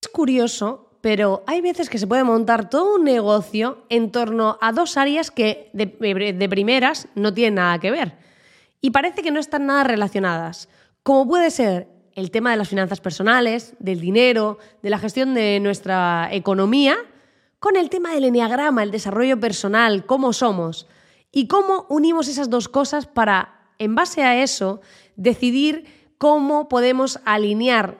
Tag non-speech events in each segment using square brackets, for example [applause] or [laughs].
Es curioso, pero hay veces que se puede montar todo un negocio en torno a dos áreas que de, de primeras no tienen nada que ver. Y parece que no están nada relacionadas. Como puede ser el tema de las finanzas personales, del dinero, de la gestión de nuestra economía, con el tema del enneagrama, el desarrollo personal, cómo somos y cómo unimos esas dos cosas para, en base a eso, decidir cómo podemos alinear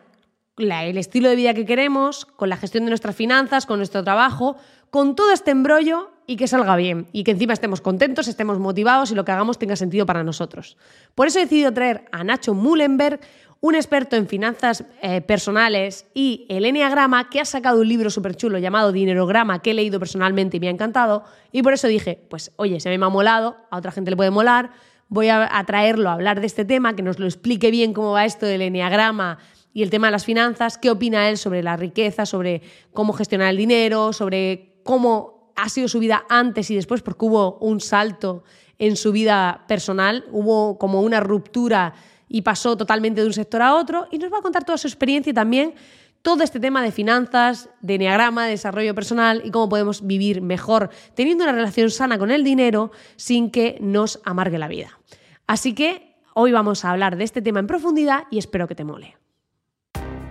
el estilo de vida que queremos, con la gestión de nuestras finanzas, con nuestro trabajo, con todo este embrollo y que salga bien y que encima estemos contentos, estemos motivados y lo que hagamos tenga sentido para nosotros. Por eso he decidido traer a Nacho Mullenberg, un experto en finanzas eh, personales y el Enneagrama, que ha sacado un libro súper chulo llamado Dinerograma, que he leído personalmente y me ha encantado. Y por eso dije, pues oye, se me ha molado, a otra gente le puede molar, voy a, traerlo a hablar de este tema, que nos lo explique bien cómo va esto del Enneagrama y el tema de las finanzas, qué opina él sobre la riqueza, sobre cómo gestionar el dinero, sobre cómo ha sido su vida antes y después, porque hubo un salto en su vida personal, hubo como una ruptura y pasó totalmente de un sector a otro y nos va a contar toda su experiencia y también todo este tema de finanzas, de enneagrama, de desarrollo personal y cómo podemos vivir mejor teniendo una relación sana con el dinero sin que nos amargue la vida. Así que hoy vamos a hablar de este tema en profundidad y espero que te mole.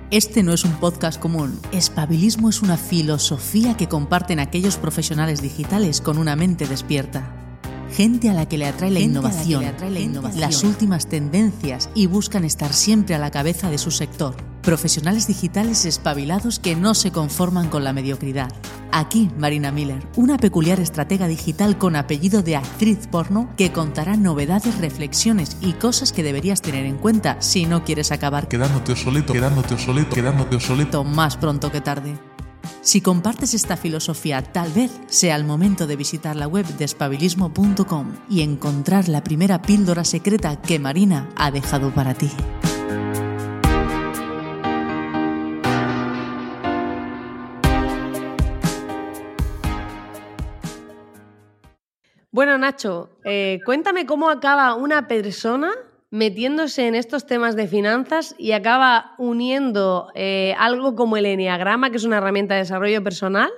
Este no es un podcast común. Espabilismo es una filosofía que comparten aquellos profesionales digitales con una mente despierta gente a la que le atrae la, innovación, las últimas tendencias y buscan estar siempre a la cabeza de su sector. Profesionales digitales espabilados que no se conforman con la mediocridad. Aquí Marina Miller, una peculiar estratega digital con apellido de actriz porno que contará novedades, reflexiones y cosas que deberías tener en cuenta si no quieres acabar quedándote obsoleto, quedándote obsoleto, quedándote obsoleto más pronto que tarde. Si compartes esta filosofía, tal vez sea el momento de visitar la web de espabilismo.com y encontrar la primera píldora secreta que Marina ha dejado para ti. Bueno, Nacho, eh, cuéntame cómo acaba una persona metiéndose en estos temas de finanzas y acaba uniendo eh, algo como el Enneagrama, que es una herramienta de desarrollo personal,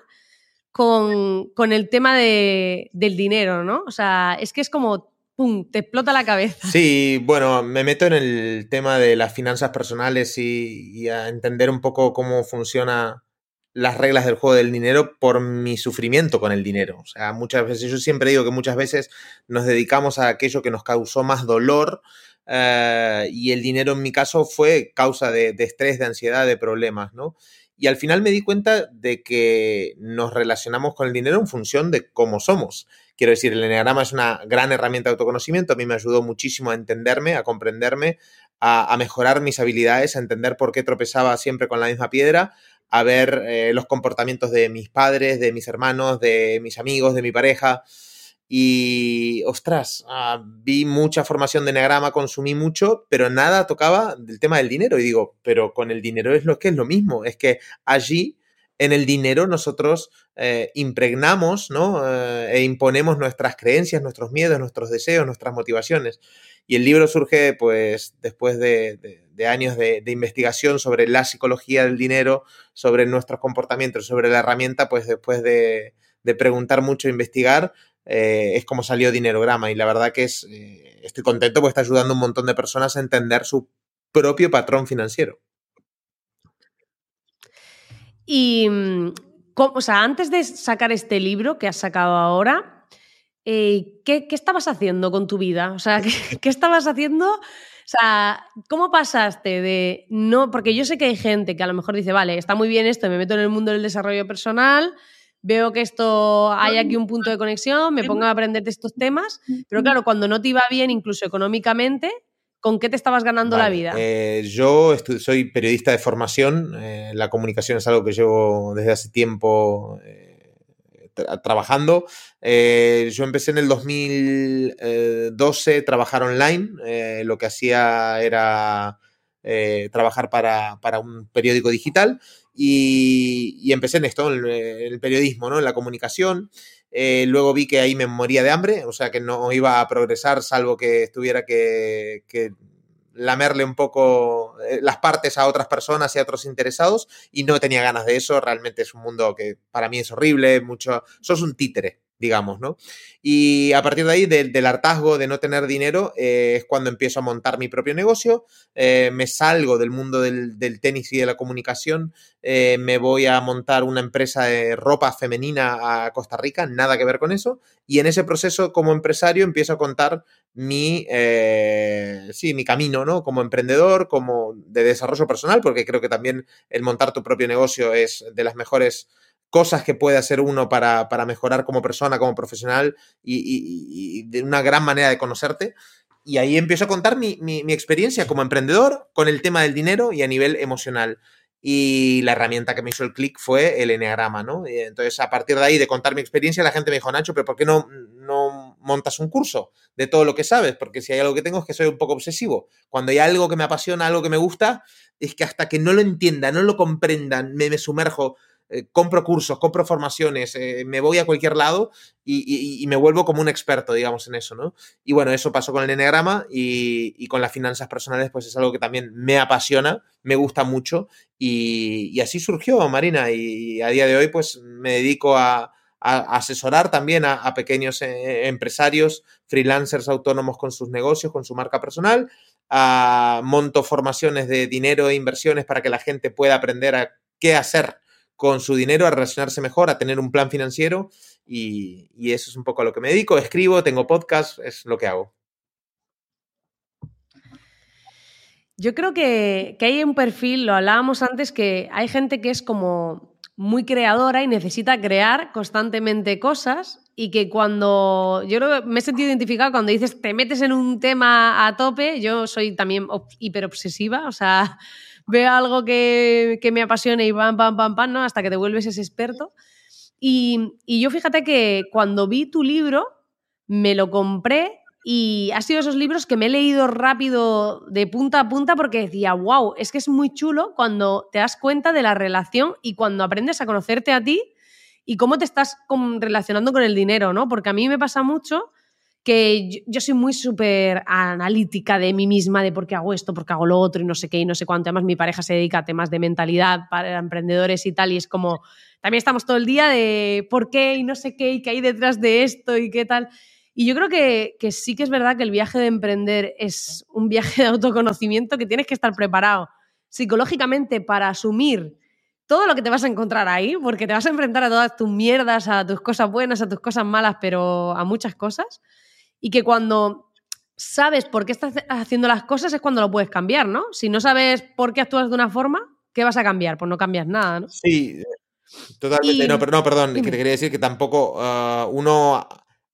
con, el tema del dinero, ¿no? O sea, es que es como, ¡pum!, te explota la cabeza. Sí, bueno, me meto en el tema de las finanzas personales y, y a entender un poco cómo funciona las reglas del juego del dinero por mi sufrimiento con el dinero. O sea, muchas veces, yo siempre digo que muchas veces nos dedicamos a aquello que nos causó más dolor eh, y el dinero en mi caso fue causa de, estrés, de ansiedad, de problemas, ¿no? Y al final me di cuenta de que nos relacionamos con el dinero en función de cómo somos. Quiero decir, el Enneagrama es una gran herramienta de autoconocimiento, a mí me ayudó muchísimo a entenderme, a comprenderme, a, mejorar mis habilidades, a entender por qué tropezaba siempre con la misma piedra, a ver eh, los comportamientos de mis padres, de mis hermanos, de mis amigos, de mi pareja. Y, ostras, ah, vi mucha formación de Enneagrama, consumí mucho, pero nada tocaba del tema del dinero. Y digo, pero con el dinero es lo que es lo mismo. Es que allí, en el dinero, nosotros eh, impregnamos ¿no? Eh, e imponemos nuestras creencias, nuestros miedos, nuestros deseos, nuestras motivaciones. Y el libro surge, pues, después de, años de, investigación sobre la psicología del dinero, sobre nuestros comportamientos, sobre la herramienta, pues después de, de preguntar mucho, investigar, eh, es como salió Dinerograma y la verdad que es, eh, estoy contento porque está ayudando a un montón de personas a entender su propio patrón financiero. Y, mm, o sea, antes de sacar este libro que has sacado ahora, eh, ¿qué, estabas haciendo con tu vida? O sea, [laughs] ¿qué, estabas haciendo? O sea, ¿cómo pasaste de no? Porque yo sé que hay gente que a lo mejor dice, vale, está muy bien esto, me meto en el mundo del desarrollo personal, veo que esto hay aquí un punto de conexión, me pongo a aprender de estos temas, pero claro, cuando no te iba bien, incluso económicamente, ¿con qué te estabas ganando la vida? Eh, yo soy periodista de formación, eh, la comunicación es algo que llevo desde hace tiempo eh, trabajando. yo empecé en el 2012 a trabajar online, lo que hacía era... trabajar para, para, un periódico digital y, empecé en esto, en el, periodismo, ¿no? en la comunicación. Eh, luego vi que ahí me moría de hambre, o sea que no iba a progresar salvo que estuviera que, lamerle un poco eh, las partes a otras personas y a otros interesados y no tenía ganas de eso. Realmente es un mundo que para mí es horrible, mucho. Sos un títere digamos, ¿no? Y a partir de ahí, del, hartazgo de no tener dinero, eh, es cuando empiezo a montar mi propio negocio, eh, me salgo del mundo del, tenis y de la comunicación, eh, me voy a montar una empresa de ropa femenina a Costa Rica, nada que ver con eso, y en ese proceso como empresario empiezo a contar mi, sí, mi camino, ¿no? Como emprendedor, como de desarrollo personal, porque creo que también el montar tu propio negocio es de las mejores cosas que puede hacer uno para, mejorar como persona, como profesional y, de una gran manera de conocerte. Y ahí empiezo a contar mi, experiencia como emprendedor con el tema del dinero y a nivel emocional. Y la herramienta que me hizo el clic fue el Enneagrama, ¿no? entonces, a partir de ahí, de contar mi experiencia, la gente me dijo, Nacho, pero ¿por qué no, no montas un curso de todo lo que sabes? Porque si hay algo que tengo es que soy un poco obsesivo. Cuando hay algo que me apasiona, algo que me gusta, es que hasta que no lo entienda, no lo comprendan, me, me sumerjo eh, compro cursos, compro formaciones, eh, me voy a cualquier lado y, me vuelvo como un experto, digamos, en eso, ¿no? Y bueno, eso pasó con el Enneagrama y, con las finanzas personales, pues es algo que también me apasiona, me gusta mucho y, así surgió, Marina, y a día de hoy, pues me dedico a, asesorar también a, pequeños eh, empresarios, freelancers autónomos con sus negocios, con su marca personal, a monto formaciones de dinero e inversiones para que la gente pueda aprender a qué hacer con su dinero, a relacionarse mejor, a tener un plan financiero y, eso es un poco a lo que me dedico. Escribo, tengo podcast, es lo que hago. Yo creo que, hay un perfil, lo hablábamos antes, que hay gente que es como muy creadora y necesita crear constantemente cosas y que cuando yo me he sentido identificado cuando dices te metes en un tema a tope, yo soy también hiper obsesiva, o sea, veo algo que, me apasiona y pam, pam, pam, pam, ¿no? Hasta que te vuelves ese experto. Y, yo fíjate que cuando vi tu libro, me lo compré y ha sido esos libros que me he leído rápido de punta a punta porque decía, wow, es que es muy chulo cuando te das cuenta de la relación y cuando aprendes a conocerte a ti y cómo te estás relacionando con el dinero, ¿no? Porque a mí me pasa mucho que yo, soy muy súper analítica de mí misma, de por qué hago esto, por qué hago lo otro y no sé qué y no sé cuánto. Además, mi pareja se dedica a temas de mentalidad para emprendedores y tal, y es como, también estamos todo el día de por qué y no sé qué y qué hay detrás de esto y qué tal. Y yo creo que, que sí que es verdad que el viaje de emprender es un viaje de autoconocimiento que tienes que estar preparado psicológicamente para asumir todo lo que te vas a encontrar ahí, porque te vas a enfrentar a todas tus mierdas, a tus cosas buenas, a tus cosas malas, pero a muchas cosas y que cuando sabes por qué estás haciendo las cosas es cuando lo puedes cambiar, ¿no? Si no sabes por qué actúas de una forma, ¿qué vas a cambiar? Pues no cambias nada, ¿no? Sí, totalmente. No, pero no, perdón, que quería decir que tampoco ah, uno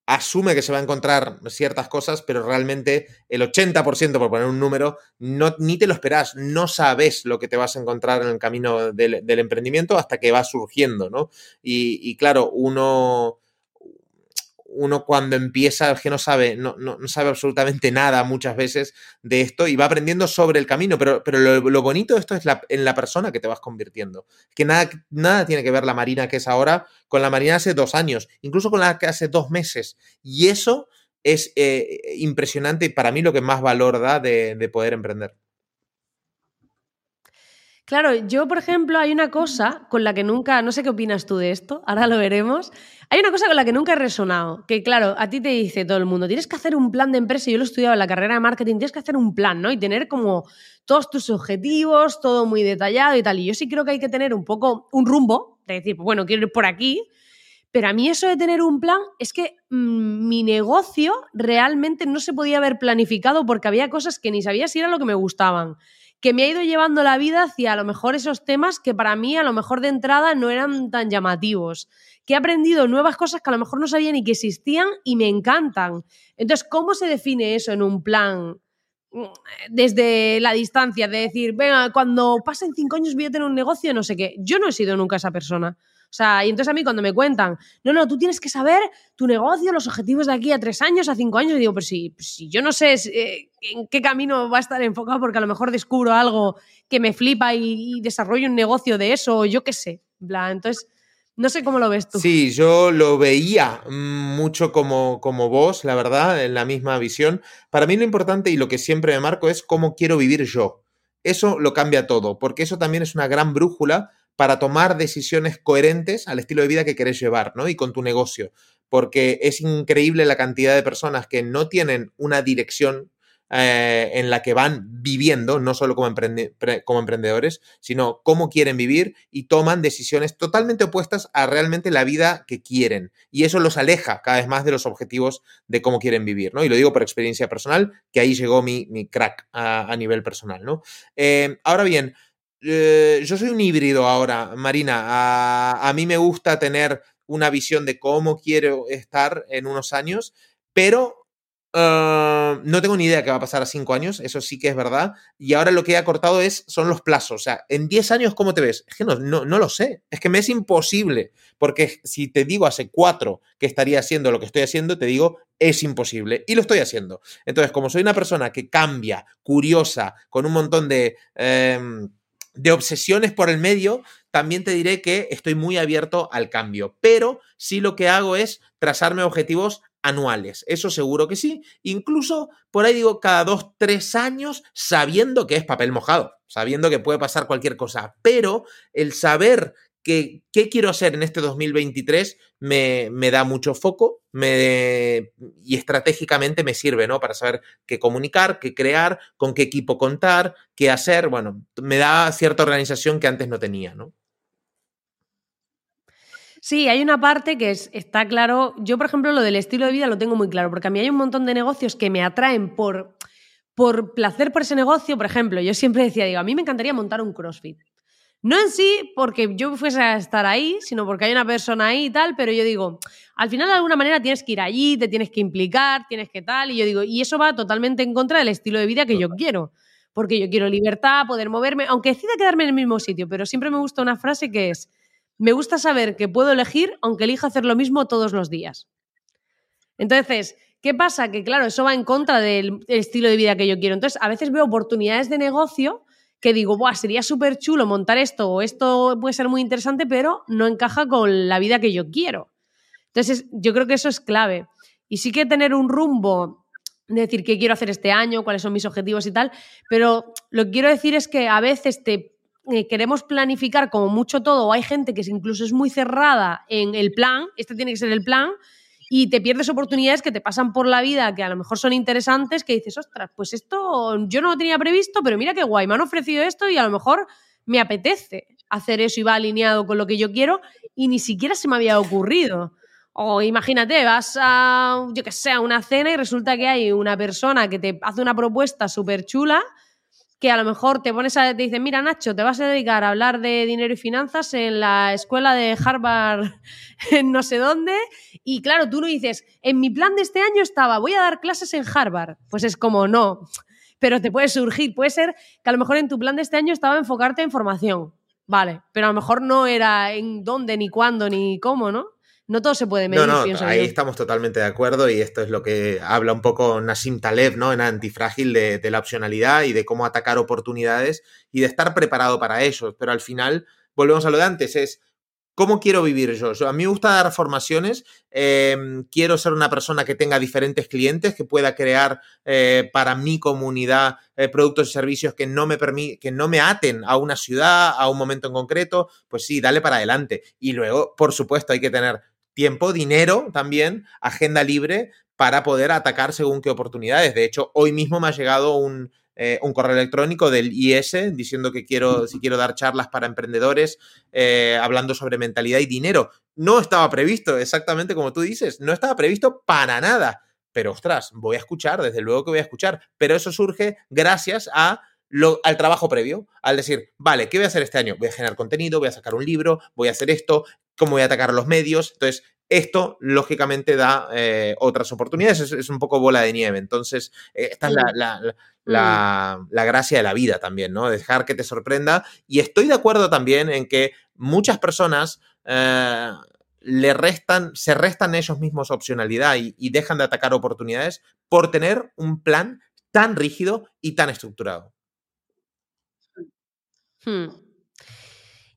asume que se va a encontrar ciertas cosas, pero realmente el 80%, por poner un número, no, ni te lo esperas, no sabes lo que te vas a encontrar en el camino del, emprendimiento hasta que va surgiendo, ¿no? y claro, uno uno cuando empieza es que no sabe, no, no, sabe absolutamente nada muchas veces de esto y va aprendiendo sobre el camino, pero, pero lo, bonito de esto es la, en la persona que te vas convirtiendo. Que nada, nada tiene que ver la Marina que es ahora con la Marina hace dos años, incluso con la que hace dos meses. Y eso es eh, impresionante y para mí lo que más valor da de poder emprender. Claro, yo, por ejemplo, hay una cosa con la que nunca, no sé qué opinas tú de esto, ahora lo veremos. Hay una cosa con la que nunca he resonado, que claro, a ti te dice todo el mundo, tienes que hacer un plan de empresa, yo lo he estudiado en la carrera de marketing, tienes que hacer un plan, ¿no? Y tener como todos tus objetivos, todo muy detallado y tal. Y yo sí creo que hay que tener un poco un rumbo, de decir, bueno, quiero ir por aquí, pero a mí eso de tener un plan es que mm, mi negocio realmente no se podía haber planificado porque había cosas que ni sabía si era lo que me gustaban que me ha ido llevando la vida hacia a lo mejor esos temas que para mí a lo mejor de entrada no eran tan llamativos, que he aprendido nuevas cosas que a lo mejor no sabía ni que existían y me encantan. Entonces, ¿cómo se define eso en un plan? Mm, desde la distancia, de decir, venga, cuando pasen cinco años voy a tener un negocio, no sé qué. Yo no he sido nunca esa persona. O sea, y entonces a mí cuando me cuentan, no, no, tú tienes que saber tu negocio, los objetivos de aquí a tres años, a cinco años, y digo, pero si, pues si yo no sé eh, en qué camino va a estar enfocado, porque a lo mejor descubro algo que me flipa y, desarrollo un negocio de eso, o yo qué sé. Entonces, No sé cómo lo ves tú. Sí, yo lo veía mucho como, como vos, la verdad, en la misma visión. Para mí lo importante y lo que siempre me marco es cómo quiero vivir yo. Eso lo cambia todo, porque eso también es una gran brújula para tomar decisiones coherentes al estilo de vida que querés llevar, ¿no? Y con tu negocio. Porque es increíble la cantidad de personas que no tienen una dirección eh, en la que van viviendo, no solo como, emprendedores, sino cómo quieren vivir y toman decisiones totalmente opuestas a realmente la vida que quieren. Y eso los aleja cada vez más de los objetivos de cómo quieren vivir, ¿no? Y lo digo por experiencia personal, que ahí llegó mi, crack a, nivel personal, ¿no? Eh, ahora bien, eh, yo soy un híbrido ahora, Marina. A, a mí me gusta tener una visión de cómo quiero estar en unos años, pero Ah, no tengo ni idea qué va a pasar a cinco años, eso sí que es verdad. Y ahora lo que he acortado es, son los plazos. O sea, en 10 años, ¿cómo te ves? Es que no, no, no, lo sé. Es que me es imposible. Porque si te digo hace cuatro que estaría haciendo lo que estoy haciendo, te digo, es imposible. Y lo estoy haciendo. Entonces, como soy una persona que cambia, curiosa, con un montón de... Em, de obsesiones por el medio, también te diré que estoy muy abierto al cambio. Pero sí lo que hago es trazarme objetivos anuales. Eso seguro que sí. Incluso por ahí digo cada dos, tres años, sabiendo que es papel mojado, sabiendo que puede pasar cualquier cosa. Pero el saber que, qué quiero hacer en este 2023 me, me da mucho foco me, y estratégicamente me sirve, ¿no? Para saber qué comunicar, qué crear, con qué equipo contar, qué hacer. Bueno, me da cierta organización que antes no tenía, ¿no? Sí, hay una parte que es, está claro. Yo, por ejemplo, lo del estilo de vida lo tengo muy claro, porque a mí hay un montón de negocios que me atraen por, por placer por ese negocio. Por ejemplo, yo siempre decía, digo, a mí me encantaría montar un CrossFit. No en sí porque yo fuese a estar ahí, sino porque hay una persona ahí y tal, pero yo digo, al final de alguna manera tienes que ir allí, te tienes que implicar, tienes que tal, y yo digo, y eso va totalmente en contra del estilo de vida que yo quiero, porque yo quiero libertad, poder moverme, aunque decida quedarme en el mismo sitio, pero siempre me gusta una frase que es, me gusta saber que puedo elegir aunque elija hacer lo mismo todos los días. Entonces, ¿qué pasa? Que claro, eso va en contra del estilo de vida que yo quiero. Entonces, a veces veo oportunidades de negocio que digo, Buah, sería súper chulo montar esto o esto puede ser muy interesante, pero no encaja con la vida que yo quiero. Entonces, yo creo que eso es clave. Y sí que tener un rumbo, decir qué quiero hacer este año, cuáles son mis objetivos y tal, pero lo que quiero decir es que a veces te eh, queremos planificar como mucho todo, o hay gente que incluso es muy cerrada en el plan, este tiene que ser el plan, y te pierdes oportunidades que te pasan por la vida que a lo mejor son interesantes, que dices, ostras, pues esto yo no lo tenía previsto, pero mira qué guay, me han ofrecido esto y a lo mejor me apetece hacer eso y va alineado con lo que yo quiero y ni siquiera se me había ocurrido. O imagínate, vas a, yo que sé, una cena y resulta que hay una persona que te hace una propuesta súper chula que a lo mejor te pones a, te dicen, mira Nacho, te vas a dedicar a hablar de dinero y finanzas en la escuela de Harvard [laughs] en no sé dónde, y claro, tú no dices, en mi plan de este año estaba, voy a dar clases en Harvard, pues es como, no, pero te puede surgir, puede ser que a lo mejor en tu plan de este año estaba enfocarte en formación, vale, pero a lo mejor no era en dónde, ni cuándo, ni cómo, ¿no? No todo se puede medir. No, no, ahí estamos totalmente de acuerdo y esto es lo que habla un poco Nassim Taleb, ¿no? En Antifrágil de, de la opcionalidad y de cómo atacar oportunidades y de estar preparado para ello. Pero al final, volvemos a lo de antes, es ¿Cómo quiero vivir yo? a mí me gusta dar formaciones, em, quiero ser una persona que tenga diferentes clientes, que pueda crear eh, para mi comunidad eh, productos y servicios que no, me que no me aten a una ciudad, a un momento en concreto, pues sí, dale para adelante. Y luego, por supuesto, hay que tener tiempo, dinero también, agenda libre para poder atacar según qué oportunidades. De hecho, hoy mismo me ha llegado un, eh, un correo electrónico del IS diciendo que quiero, si quiero dar charlas para emprendedores eh, hablando sobre mentalidad y dinero. No estaba previsto, exactamente como tú dices, no estaba previsto para nada. Pero ostras, voy a escuchar, desde luego que voy a escuchar. Pero eso surge gracias a lo, al trabajo previo, al decir, vale, ¿qué voy a hacer este año? Voy a generar contenido, voy a sacar un libro, voy a hacer esto, cómo voy a atacar a los medios. Entonces, esto lógicamente da eh, otras oportunidades, es, un poco bola de nieve. Entonces, eh, esta es la, mm. la, gracia de la vida también, ¿no? Dejar que te sorprenda. Y estoy de acuerdo también en que muchas personas eh, le restan, se restan ellos mismos opcionalidad y, dejan de atacar oportunidades por tener un plan tan rígido y tan estructurado. Hmm.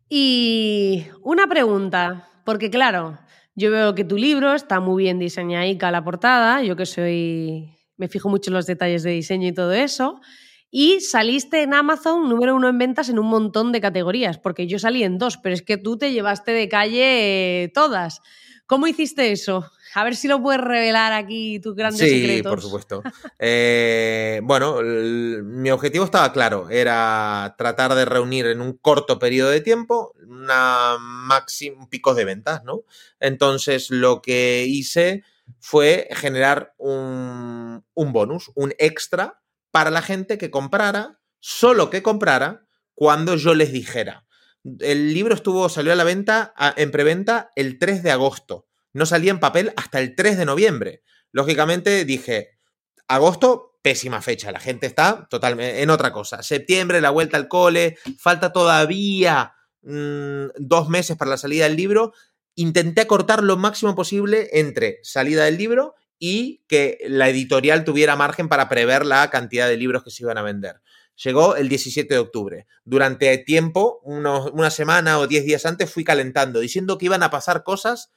Y una pregunta, porque claro, yo veo que tu libro está muy bien diseñadica la portada, yo que soy, me fijo mucho en los detalles de diseño y todo eso, y saliste en Amazon número uno en ventas en un montón de categorías, porque yo salí en dos, pero es que tú te llevaste de calle eh, todas. ¿Cómo hiciste eso? A ver si lo puedes revelar aquí tus grandes sí, secretos. Sí, por supuesto. Eh, bueno, el, mi objetivo estaba claro, era tratar de reunir en un corto periodo de tiempo una máximo picos de ventas, ¿no? Entonces lo que hice fue generar un, un bonus, un extra para la gente que comprara, solo que comprara, cuando yo les dijera. El libro estuvo, salió a la venta, a, en preventa el 3 de agosto. No salía en papel hasta el 3 de noviembre. Lógicamente dije, agosto, pésima fecha. La gente está totalmente en otra cosa. Septiembre, la vuelta al cole, falta todavía mmm, dos meses para la salida del libro. Intenté acortar lo máximo posible entre salida del libro y que la editorial tuviera margen para prever la cantidad de libros que se iban a vender. Llegó el 17 de octubre. Durante tiempo, una semana o 10 días antes, fui calentando, diciendo que iban a pasar cosas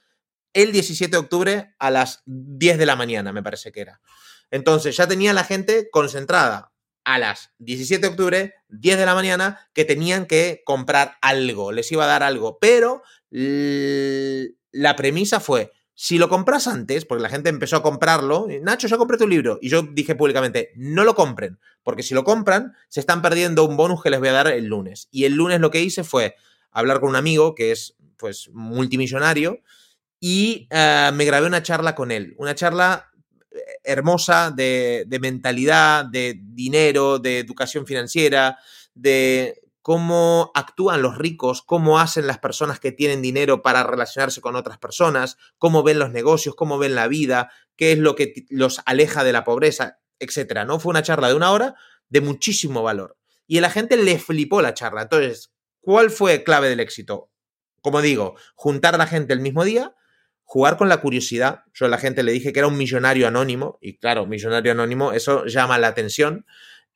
el 17 de octubre a las 10 de la mañana, me parece que era. Entonces ya tenía la gente concentrada a las 17 de octubre, 10 de la mañana, que tenían que comprar algo, les iba a dar algo. Pero la premisa fue, si lo compras antes, porque la gente empezó a comprarlo, Nacho, ya compré tu libro. Y yo dije públicamente, no lo compren, porque si lo compran, se están perdiendo un bonus que les voy a dar el lunes. Y el lunes lo que hice fue hablar con un amigo que es pues multimillonario y uh, me grabé una charla con él, una charla hermosa de, de, mentalidad, de dinero, de educación financiera, de cómo actúan los ricos, cómo hacen las personas que tienen dinero para relacionarse con otras personas, cómo ven los negocios, cómo ven la vida, qué es lo que los aleja de la pobreza, etcétera, ¿no? Fue una charla de una hora de muchísimo valor. Y a la gente le flipó la charla. Entonces, ¿cuál fue clave del éxito? Como digo, juntar a la gente el mismo día, jugar con la curiosidad. Yo a la gente le dije que era un millonario anónimo, y claro, millonario anónimo, eso llama la atención.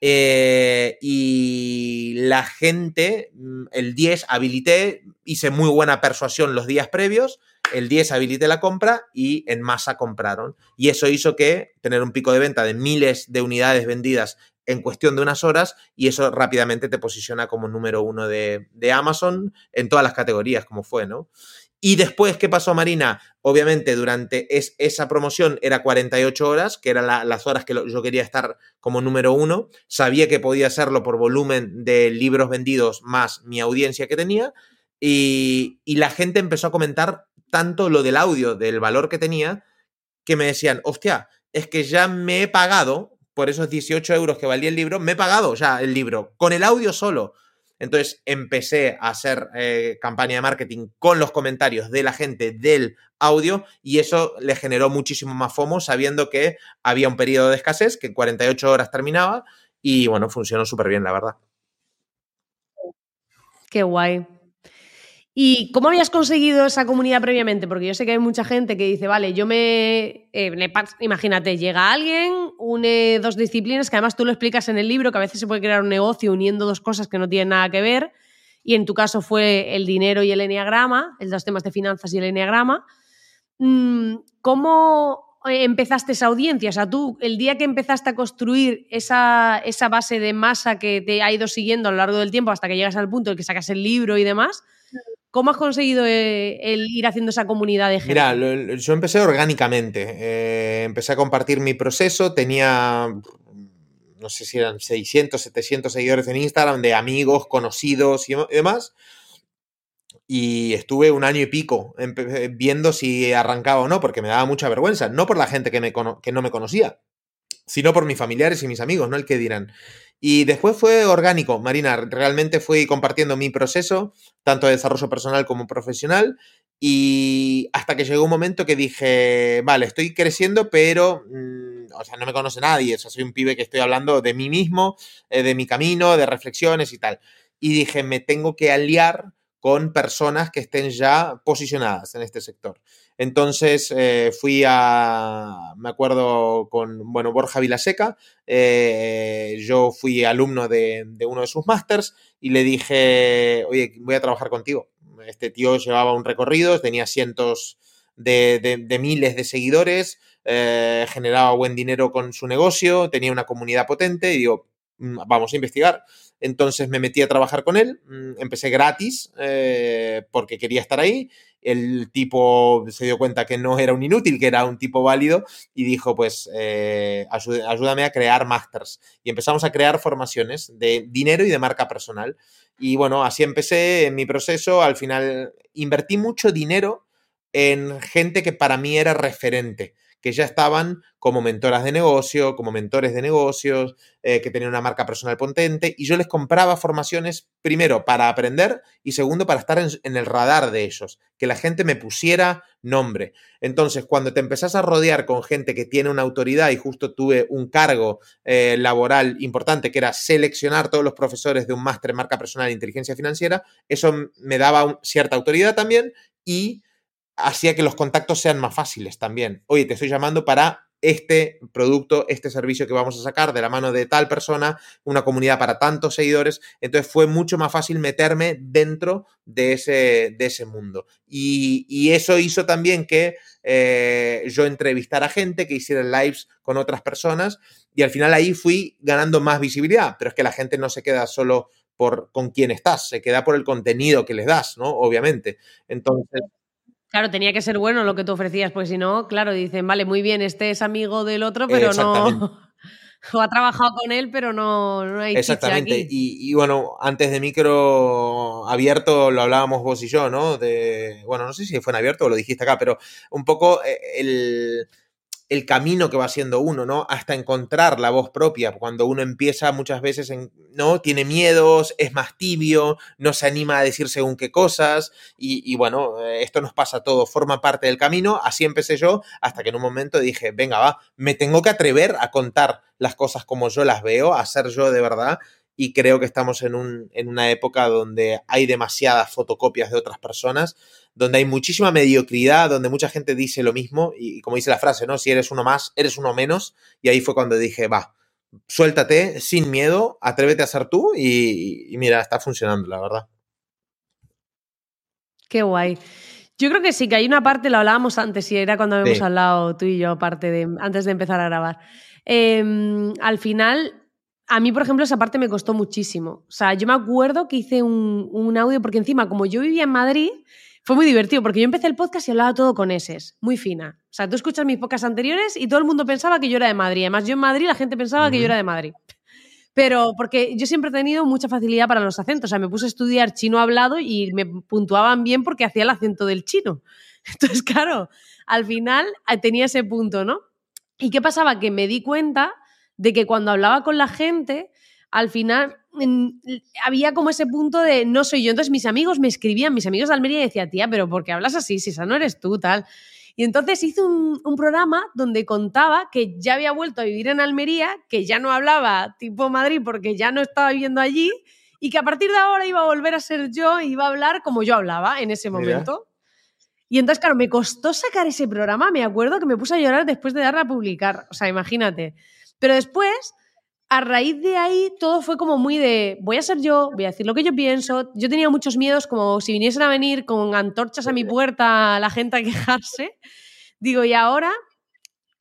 Eh, y la gente, el 10 habilité, hice muy buena persuasión los días previos, el 10 habilité la compra y en masa compraron. Y eso hizo que tener un pico de venta de miles de unidades vendidas en cuestión de unas horas y eso rápidamente te posiciona como número uno de, de Amazon en todas las categorías, como fue, ¿no? Y después, ¿qué pasó, Marina? Obviamente, durante es, esa promoción era 48 horas, que eran la, las horas que yo quería estar como número uno. Sabía que podía hacerlo por volumen de libros vendidos más mi audiencia que tenía. Y, y la gente empezó a comentar tanto lo del audio, del valor que tenía, que me decían, hostia, es que ya me he pagado por esos 18 euros que valía el libro, me he pagado ya el libro, con el audio solo. Entonces empecé a hacer eh, campaña de marketing con los comentarios de la gente del audio y eso le generó muchísimo más FOMO sabiendo que había un periodo de escasez que en 48 horas terminaba y bueno, funcionó súper bien, la verdad. Qué guay. ¿Y cómo habías conseguido esa comunidad previamente? Porque yo sé que hay mucha gente que dice, vale, yo me... Eh, imagínate, llega alguien, une dos disciplinas, que además tú lo explicas en el libro, que a veces se puede crear un negocio uniendo dos cosas que no tienen nada que ver, y en tu caso fue el dinero y el enneagrama, los temas de finanzas y el enneagrama. ¿Cómo empezaste esa audiencia? O sea, tú, el día que empezaste a construir esa, esa base de masa que te ha ido siguiendo a lo largo del tiempo hasta que llegas al punto de que sacas el libro y demás, ¿Cómo has conseguido eh, el ir haciendo esa comunidad de gente? Mira, yo empecé orgánicamente. Eh, empecé a compartir mi proceso. Tenía, no sé si eran 600, 700 seguidores en Instagram de amigos, conocidos y demás. Y estuve un año y pico viendo si arrancaba o no, porque me daba mucha vergüenza. No por la gente que, me que no me conocía, sino por mis familiares y mis amigos, no el que dirán. Y después fue orgánico, Marina. Realmente fui compartiendo mi proceso, tanto de desarrollo personal como profesional. Y hasta que llegó un momento que dije, vale, estoy creciendo, pero, mmm, o sea, no me conoce nadie. O sea, soy un pibe que estoy hablando de mí mismo, eh, de mi camino, de reflexiones y tal. Y dije, me tengo que aliar con personas que estén ya posicionadas en este sector. Entonces eh, fui a, me acuerdo con, bueno, Borja Vilaseca, eh, yo fui alumno de, uno de sus másters y le dije, oye, voy a trabajar contigo. Este tío llevaba un recorrido, tenía cientos de, miles de seguidores, eh, generaba buen dinero con su negocio, tenía una comunidad potente y digo, mm, vamos a investigar. Entonces me metí a trabajar con él, mm, empecé gratis porque quería estar ahí. El tipo se dio cuenta que no era un inútil, que era un tipo válido y dijo, pues eh, ayúdame a crear masters. Y empezamos a crear formaciones de dinero y de marca personal. Y bueno, así empecé en mi proceso. Al final invertí mucho dinero en gente que para mí era referente que ya estaban como mentoras de negocio, como mentores de negocios, eh, que tenían una marca personal potente, y yo les compraba formaciones, primero, para aprender y segundo, para estar en, el radar de ellos, que la gente me pusiera nombre. Entonces, cuando te empezás a rodear con gente que tiene una autoridad, y justo tuve un cargo eh, laboral importante, que era seleccionar todos los profesores de un máster en marca personal e inteligencia financiera, eso me daba cierta autoridad también y hacía que los contactos sean más fáciles también. Oye, te estoy llamando para este producto, este servicio que vamos a sacar de la mano de tal persona, una comunidad para tantos seguidores. Entonces fue mucho más fácil meterme dentro de ese, de ese mundo. Y, eso hizo también que eh, yo entrevistara gente, que hiciera lives con otras personas y al final ahí fui ganando más visibilidad. Pero es que la gente no se queda solo por con quién estás, se queda por el contenido que les das, ¿no? Obviamente. Entonces... Claro, tenía que ser bueno lo que tú ofrecías, pues si no, claro, dicen, vale, muy bien, este es amigo del otro, pero no. [laughs] o ha trabajado con él, pero no, no hay Exactamente. Y, y, bueno, antes de micro abierto lo hablábamos vos y yo, ¿no? De, bueno, no sé si fue en abierto o lo dijiste acá, pero un poco eh, el el camino que va haciendo uno, ¿no? Hasta encontrar la voz propia. Cuando uno empieza muchas veces, en, ¿no? Tiene miedos, es más tibio, no se anima a decir según qué cosas. Y, bueno, eh, esto nos pasa a todos, forma parte del camino. Así empecé yo, hasta que en un momento dije, venga, va, me tengo que atrever a contar las cosas como yo las veo, a ser yo de verdad y creo que estamos en, un, en, una época donde hay demasiadas fotocopias de otras personas, donde hay muchísima mediocridad, donde mucha gente dice lo mismo y, como dice la frase, ¿no? Si eres uno más, eres uno menos. Y ahí fue cuando dije, va, suéltate sin miedo, atrévete a ser tú y, mira, está funcionando, la verdad. Qué guay. Yo creo que sí, que hay una parte, lo hablábamos antes, y era cuando habíamos hablado tú y yo, aparte de, antes de empezar a grabar. Em, al final, a mí, por ejemplo, esa parte me costó muchísimo. O sea, yo me acuerdo que hice un, un, audio, porque encima, como yo vivía en Madrid, fue muy divertido, porque yo empecé el podcast y hablaba todo con S, muy fina. O sea, tú escuchas mis podcasts anteriores y todo el mundo pensaba que yo era de Madrid. Además, yo en Madrid la gente pensaba que yo era de Madrid. Pero porque yo siempre he tenido mucha facilidad para los acentos. O sea, me puse a estudiar chino hablado y me puntuaban bien porque hacía el acento del chino. [laughs] Entonces, claro, al final eh, tenía ese punto, ¿no? ¿Y qué pasaba? Que me di cuenta de que cuando hablaba con la gente, al final había como ese punto de no soy yo. Entonces mis amigos me escribían, mis amigos de Almería, y decía, tía, pero ¿por qué hablas así? Si esa no eres tú, tal. Y entonces hice un, un, programa donde contaba que ya había vuelto a vivir en Almería, que ya no hablaba tipo Madrid porque ya no estaba viviendo allí y que a partir de ahora iba a volver a ser yo y iba a hablar como yo hablaba en ese momento. Y entonces, claro, me costó sacar ese programa, me acuerdo que me puse a llorar después de darla a publicar, o sea, imagínate. Pero después, a raíz de ahí, todo fue como muy de, voy a ser yo, voy a decir lo que yo pienso. Yo tenía muchos miedos, como si viniesen a venir con antorchas a mi puerta la gente a quejarse. Digo, y ahora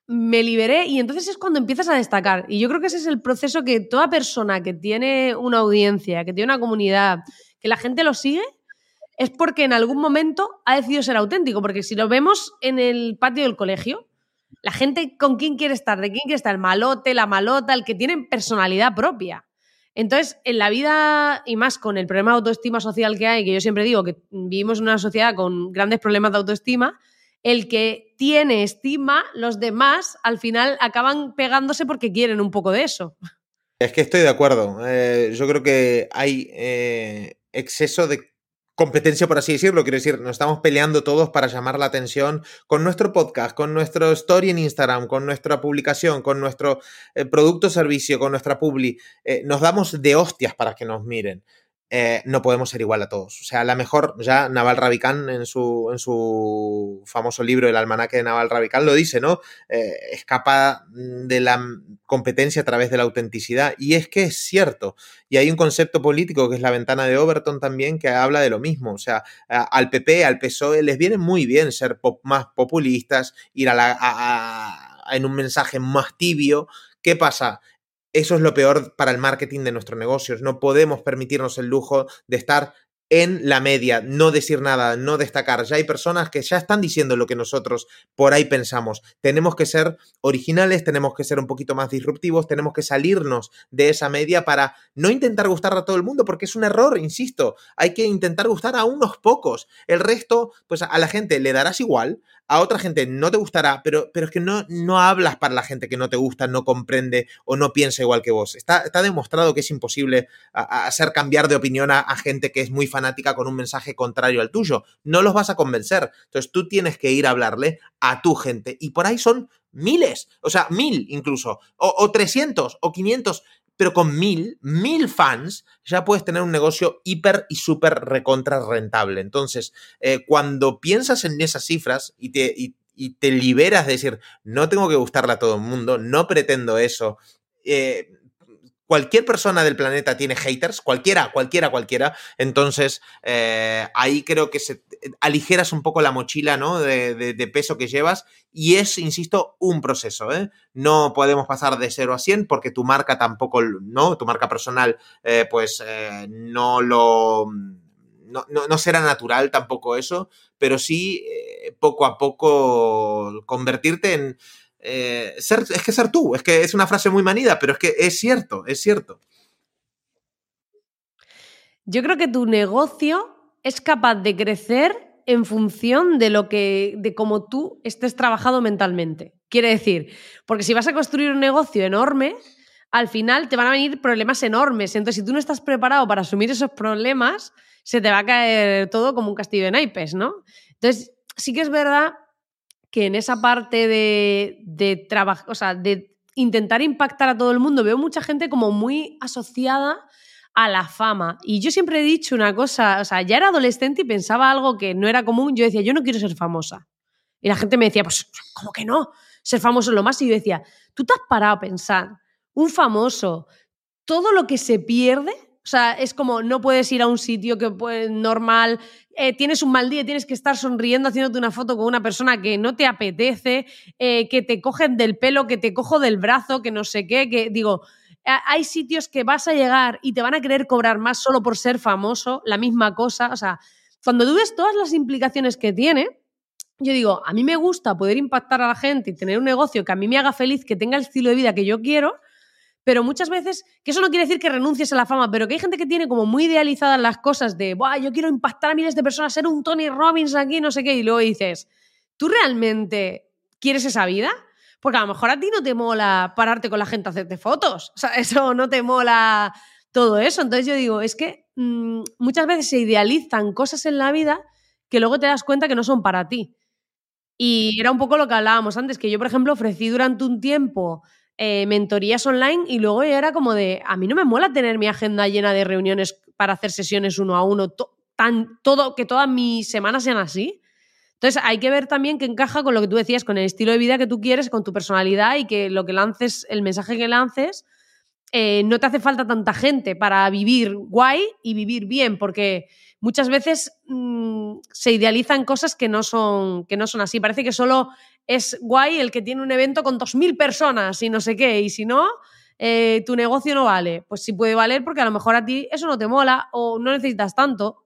me liberé y entonces es cuando empiezas a destacar. Y yo creo que ese es el proceso que toda persona que tiene una audiencia, que tiene una comunidad, que la gente lo sigue, es porque en algún momento ha decidido ser auténtico. Porque si lo vemos en el patio del colegio, la gente con quién quiere estar, de quién quiere estar, el malote, la malota, el que tiene personalidad propia. Entonces, en la vida, y más con el problema de autoestima social que hay, que yo siempre digo que vivimos en una sociedad con grandes problemas de autoestima, el que tiene estima, los demás al final acaban pegándose porque quieren un poco de eso. Es que estoy de acuerdo. Eh, yo creo que hay eh, exceso de competencia, por así decirlo. Quiero decir, nos estamos peleando todos para llamar la atención con nuestro podcast, con nuestro story en Instagram, con nuestra publicación, con nuestro eh, producto o servicio, con nuestra publi. Eh, nos damos de hostias para que nos miren. Eh, no podemos ser igual a todos. O sea, a lo mejor ya Naval Ravikant en su, en su famoso libro El almanaque de Naval Ravikant lo dice, ¿no? Eh, escapa de la competencia a través de la autenticidad. Y es que es cierto. Y hay un concepto político que es la ventana de Overton también que habla de lo mismo. O sea, al PP, al PSOE les viene muy bien ser más populistas, ir a la, en un mensaje más tibio. ¿Qué pasa? Eso es lo peor para el marketing de nuestros negocios. No podemos permitirnos el lujo de estar en la media, no decir nada, no destacar. Ya hay personas que ya están diciendo lo que nosotros por ahí pensamos. Tenemos que ser originales, tenemos que ser un poquito más disruptivos, tenemos que salirnos de esa media para no intentar gustar a todo el mundo, porque es un error, insisto. Hay que intentar gustar a unos pocos. El resto, pues a la gente le darás igual, a otra gente no te gustará, pero, pero es que no, no hablas para la gente que no te gusta, no comprende o no piensa igual que vos. Está, está demostrado que es imposible hacer cambiar de opinión a, gente que es muy fanática con un mensaje contrario al tuyo. No los vas a convencer. Entonces tú tienes que ir a hablarle a tu gente. Y por ahí son miles, o sea, mil incluso, o, 300 o 500 pero con mil, mil fans, ya puedes tener un negocio hiper y súper recontra rentable. Entonces, eh, cuando piensas en esas cifras y te, y, te, liberas de decir, no tengo que gustarle a todo el mundo, no pretendo eso, eh, cualquier persona del planeta tiene haters, cualquiera, cualquiera, cualquiera. Entonces, eh, ahí creo que se, aligeras un poco la mochila, ¿no? De, peso que llevas. Y es, insisto, un proceso, ¿eh? No podemos pasar de 0 a 100 porque tu marca tampoco, ¿no? Tu marca personal, eh, pues, no lo... No, no, será natural tampoco eso, pero sí poco a poco convertirte en, eh, es que ser tú, es que es una frase muy manida, pero es que es cierto, es cierto. Yo creo que tu negocio es capaz de crecer en función de lo que, de cómo tú estés trabajado mentalmente. Quiere decir, porque si vas a construir un negocio enorme, al final te van a venir problemas enormes. Entonces, si tú no estás preparado para asumir esos problemas, se te va a caer todo como un castillo de naipes, ¿no? Entonces, sí que es verdad que en esa parte de, de trabajo, o sea, de intentar impactar a todo el mundo, veo mucha gente como muy asociada a la fama. Y yo siempre he dicho una cosa, o sea, ya era adolescente y pensaba algo que no era común. Yo decía, yo no quiero ser famosa. Y la gente me decía, pues, ¿cómo que no? Ser famoso es lo más. Y yo decía, tú te has parado a pensar, un famoso, todo lo que se pierde o sea, es como no puedes ir a un sitio que pues, normal, eh, tienes un mal día y tienes que estar sonriendo haciéndote una foto con una persona que no te apetece, eh, que te cogen del pelo, que te cojo del brazo, que no sé qué, que digo, hay sitios que vas a llegar y te van a querer cobrar más solo por ser famoso, la misma cosa. O sea, cuando tú ves todas las implicaciones que tiene, yo digo, a mí me gusta poder impactar a la gente y tener un negocio que a mí me haga feliz, que tenga el estilo de vida que yo quiero pero muchas veces, que eso no quiere decir que renuncies a la fama, pero que hay gente que tiene como muy idealizadas las cosas de, Buah, yo quiero impactar a miles de personas, ser un Tony Robbins aquí, no sé qué, y luego dices, ¿tú realmente quieres esa vida? Porque a lo mejor a ti no te mola pararte con la gente a hacerte fotos, o sea, [laughs] eso no te mola todo eso. Entonces yo digo, es que mm, muchas veces se idealizan cosas en la vida que luego te das cuenta que no son para ti. Y era un poco lo que hablábamos antes, que yo, por ejemplo, ofrecí durante un tiempo eh, mentorías online y luego era como de, a mí no me mola tener mi agenda llena de reuniones para hacer sesiones uno a uno, tan, todo, que todas mis semanas sean así. Entonces hay que ver también que encaja con lo que tú decías, con el estilo de vida que tú quieres, con tu personalidad y que lo que lances, el mensaje que lances, eh, no te hace falta tanta gente para vivir guay y vivir bien, porque muchas veces mm, se idealizan cosas que no, son, que no son así. Parece que solo es guay el que tiene un evento con 2.000 personas y no sé qué, y si no, eh, tu negocio no vale. Pues sí puede valer porque a lo mejor a ti eso no te mola o no necesitas tanto.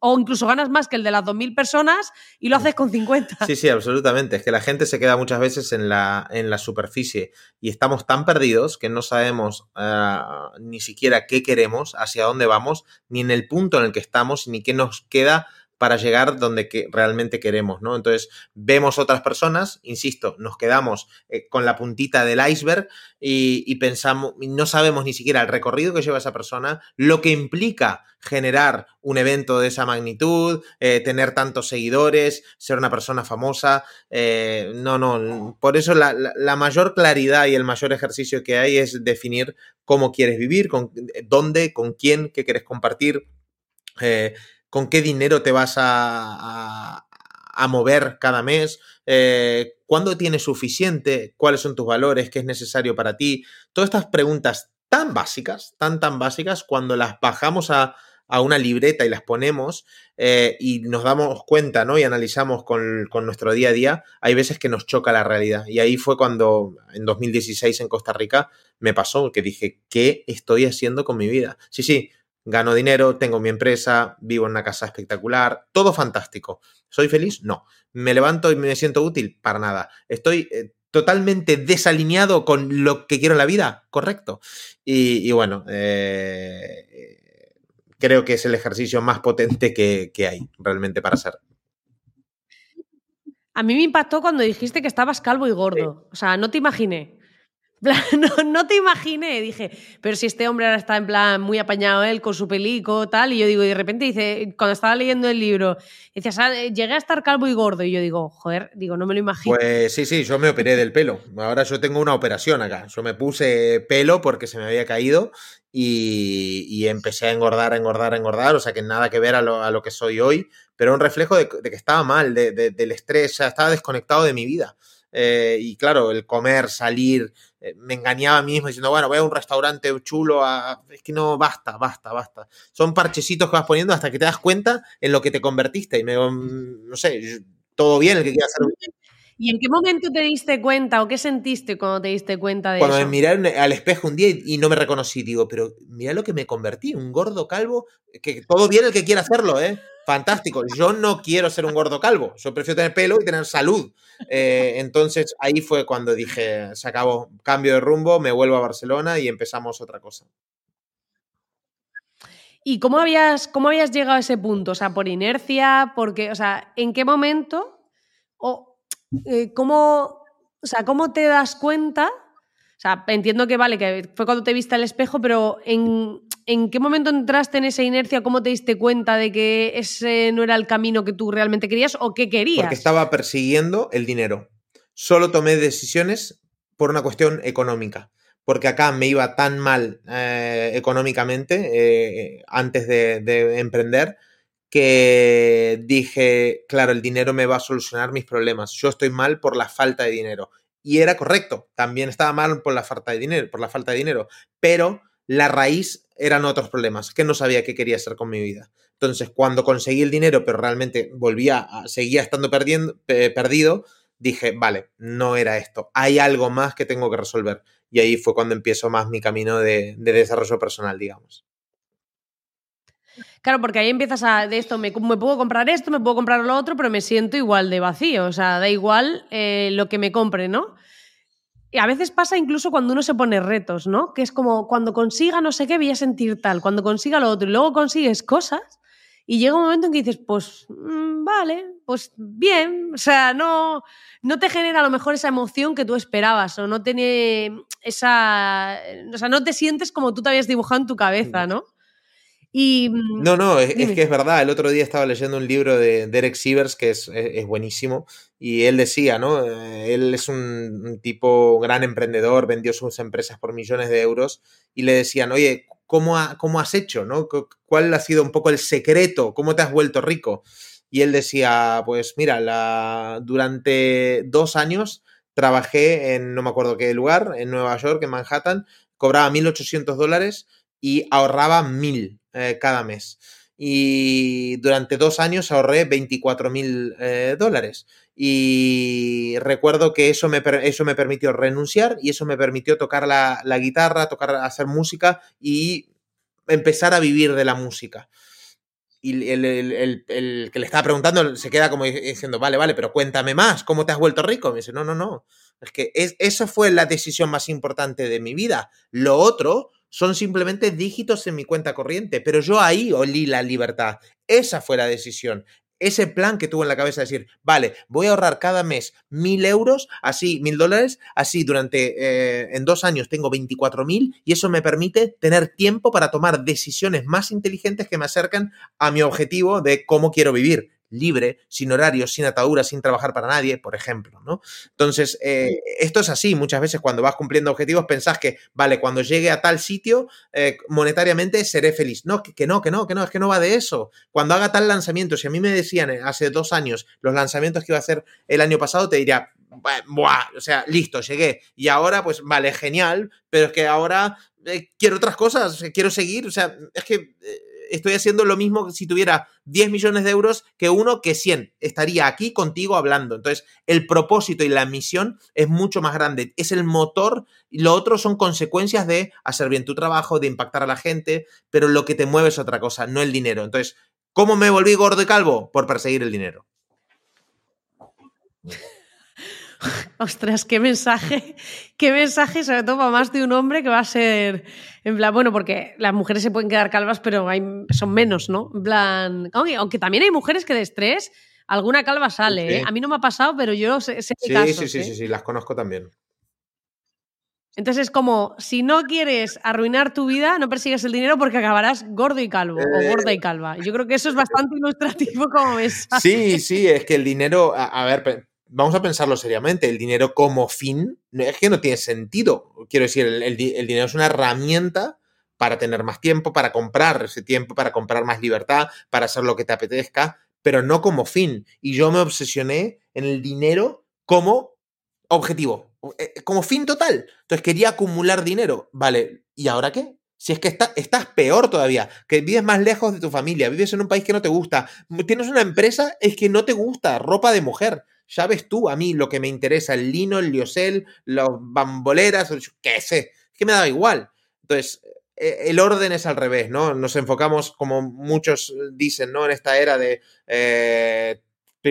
O incluso ganas más que el de las 2.000 personas y lo haces con 50. Sí, sí, absolutamente. Es que la gente se queda muchas veces en la, en la superficie y estamos tan perdidos que no sabemos eh, ni siquiera qué queremos, hacia dónde vamos, ni en el punto en el que estamos, ni qué nos queda para llegar donde que realmente queremos, ¿no? Entonces, vemos otras personas, insisto, nos quedamos eh, con la puntita del iceberg y, y pensamos, no sabemos ni siquiera el recorrido que lleva esa persona, lo que implica generar un evento de esa magnitud, eh, tener tantos seguidores, ser una persona famosa. Eh, no, no, por eso la, mayor claridad y el mayor ejercicio que hay es definir cómo quieres vivir, con, dónde, con quién, qué quieres compartir, con qué dinero te vas a, a, mover cada mes, eh, cuándo tienes suficiente, cuáles son tus valores, qué es necesario para ti. Todas estas preguntas tan básicas, tan, tan básicas, cuando las bajamos a, a una libreta y las ponemos eh, y nos damos cuenta, ¿no? Y analizamos con, con, nuestro día a día, hay veces que nos choca la realidad. Y ahí fue cuando en 2016 en Costa Rica me pasó, que dije, ¿qué estoy haciendo con mi vida? Sí, sí, gano dinero, tengo mi empresa, vivo en una casa espectacular, todo fantástico. ¿Soy feliz? No. ¿Me levanto y me siento útil? Para nada. Estoy... Eh, totalmente desalineado con lo que quiero en la vida, correcto. Y, y bueno, eh, creo que es el ejercicio más potente que, que hay realmente para hacer. A mí me impactó cuando dijiste que estabas calvo y gordo. Sí. O sea, no te imaginé. [laughs] No, no, te imaginé, dije, pero si este hombre ahora está en plan muy apañado él con su pelico, tal, y yo digo, y de repente dice, cuando estaba leyendo el libro, ah, llegué a estar calvo y gordo, y yo digo, joder, digo, no me lo imagino. Pues sí, sí, yo me operé del pelo, ahora yo tengo una operación acá, yo me puse pelo porque se me había caído y, y empecé a engordar, a engordar, a engordar, o sea que nada que ver a lo, a lo que soy hoy, pero un reflejo de, de que estaba mal, de, de, del estrés, o sea, estaba desconectado de mi vida. Eh, y claro, el comer, salir, eh, me engañaba a mí mismo diciendo, bueno, voy a un restaurante chulo, es que no, basta, basta, basta. Son parchecitos que vas poniendo hasta que te das cuenta en lo que te convertiste y me, no sé, todo bien el que quiera hacer. ¿Y en qué momento te diste cuenta o qué sentiste cuando te diste cuenta de cuando eso? Cuando me miré al espejo un día y, y, no me reconocí, digo, pero mira lo que me convertí, un gordo calvo, que todo bien el que quiera hacerlo, ¿eh? Fantástico. Yo no quiero ser un gordo calvo, yo prefiero tener pelo y tener salud. Eh, entonces ahí fue cuando dije, se acabó, cambio de rumbo, me vuelvo a Barcelona y empezamos otra cosa. ¿Y cómo habías, cómo habías llegado a ese punto? O sea, por inercia, porque, o sea, ¿en qué momento? O, eh, ¿cómo, o sea, ¿cómo te das cuenta? O sea, entiendo que vale, que fue cuando te viste al espejo, pero ¿en, ¿en qué momento entraste en esa inercia? ¿Cómo te diste cuenta de que ese no era el camino que tú realmente querías o qué querías? Porque estaba persiguiendo el dinero. Solo tomé decisiones por una cuestión económica. Porque acá me iba tan mal eh, económicamente eh, antes de, de emprender que dije, claro, el dinero me va a solucionar mis problemas. Yo estoy mal por la falta de dinero. Y era correcto, también estaba mal por la falta de dinero, por la falta de dinero, pero la raíz eran otros problemas, que no sabía qué quería hacer con mi vida. Entonces, cuando conseguí el dinero, pero realmente volvía, seguía estando perdiendo, perdido, dije, vale, no era esto, hay algo más que tengo que resolver. Y ahí fue cuando empiezo más mi camino de, de desarrollo personal, digamos. Claro, porque ahí empiezas a, de esto, me, me, puedo comprar esto, me puedo comprar lo otro, pero me siento igual de vacío, o sea, da igual eh, lo que me compre, ¿no? Y a veces pasa incluso cuando uno se pone retos, ¿no? Que es como cuando consiga no sé qué voy a sentir tal, cuando consiga lo otro, y luego consigues cosas y llega un momento en que dices, pues mmm, vale, pues bien, o sea, no, no te genera a lo mejor esa emoción que tú esperabas o no tiene esa, o sea, no te sientes como tú te habías dibujado en tu cabeza, ¿no? Y, no, no, es, es, que es verdad. El otro día estaba leyendo un libro de Derek Sivers que es, es, es buenísimo y él decía, ¿no? Eh, él es un, un, tipo gran emprendedor, vendió sus empresas por millones de euros y le decían, oye, ¿cómo, ha, cómo has hecho? ¿no? ¿Cuál ha sido un poco el secreto? ¿Cómo te has vuelto rico? Y él decía, pues mira, la, durante dos años trabajé en no me acuerdo qué lugar, en Nueva York, en Manhattan, cobraba 1.800 dólares y ahorraba 1.000 eh, cada mes. Y durante dos años ahorré 24 mil eh, dólares. Y recuerdo que eso me, eso me permitió renunciar y eso me permitió tocar la, guitarra, tocar, hacer música y empezar a vivir de la música. Y el, el, el, el, que le estaba preguntando se queda como diciendo, vale, vale, pero cuéntame más, ¿cómo te has vuelto rico? Me dice, no, no, no. Es que es, esa fue la decisión más importante de mi vida. Lo otro son simplemente dígitos en mi cuenta corriente, pero yo ahí olí la libertad. Esa fue la decisión. ese plan que tuvo en la cabeza, decir, vale, voy a ahorrar cada mes mil euros, así, mil dólares, así durante, eh, en dos años tengo 24 mil y eso me permite tener tiempo para tomar decisiones más inteligentes que me acercan a mi objetivo de cómo quiero vivir libre, sin horarios, sin ataduras, sin trabajar para nadie, por ejemplo, ¿no? Entonces, eh, esto es así, muchas veces cuando vas cumpliendo objetivos pensás que, vale, cuando llegue a tal sitio, eh, monetariamente seré feliz. No, que, que, no, que no, que no, es que no va de eso. Cuando haga tal lanzamiento, si a mí me decían eh, hace dos años los lanzamientos que iba a hacer el año pasado, te diría, Buah, o sea, listo, llegué. Y ahora, pues, vale, genial, pero es que ahora quiero otras cosas, quiero seguir, o sea, es que estoy haciendo lo mismo si tuviera 10 millones de euros que uno que 100. Estaría aquí contigo hablando. Entonces, el propósito y la misión es mucho más grande. Es el motor y lo otro son consecuencias de hacer bien tu trabajo, de impactar a la gente, pero lo que te mueve es otra cosa, no el dinero. Entonces, ¿cómo me volví gordo y calvo? Por perseguir el dinero. [laughs] Ostras, qué mensaje, qué mensaje, sobre todo para más de un hombre que va a ser, en plan, bueno, porque las mujeres se pueden quedar calvas, pero hay, son menos, ¿no? En plan, aunque, también hay mujeres que de estrés alguna calva sale, ¿eh? A mí no me ha pasado, pero yo sé, sé sí, casos, sí, sí, ¿eh? sí, sí, las conozco también. Entonces es como, si no quieres arruinar tu vida, no persigues el dinero porque acabarás gordo y calvo o Eh, gorda y calva. Yo creo que eso es bastante ilustrativo como mensaje. Sí, sí, es que el dinero, a, a ver, vamos a pensarlo seriamente, el dinero como fin, es que no tiene sentido. Quiero decir, el, el di- el dinero es una herramienta para tener más tiempo, para comprar ese tiempo, para comprar más libertad, para hacer lo que te apetezca, pero no como fin. Y yo me obsesioné en el dinero como objetivo, eh, como fin total. Entonces quería acumular dinero. Vale, ¿y ahora qué? Si es que está- estás peor todavía, que vives más lejos de tu familia, vives en un país que no te gusta, tienes una empresa, es que no te gusta, ropa de mujer. Ya ves tú, a mí lo que me interesa, el lino, el liosel, los bamboleras, qué sé, es que me da igual. Entonces, eh, el orden es al revés, ¿no? Nos enfocamos, como muchos dicen, ¿no? En esta era de eh,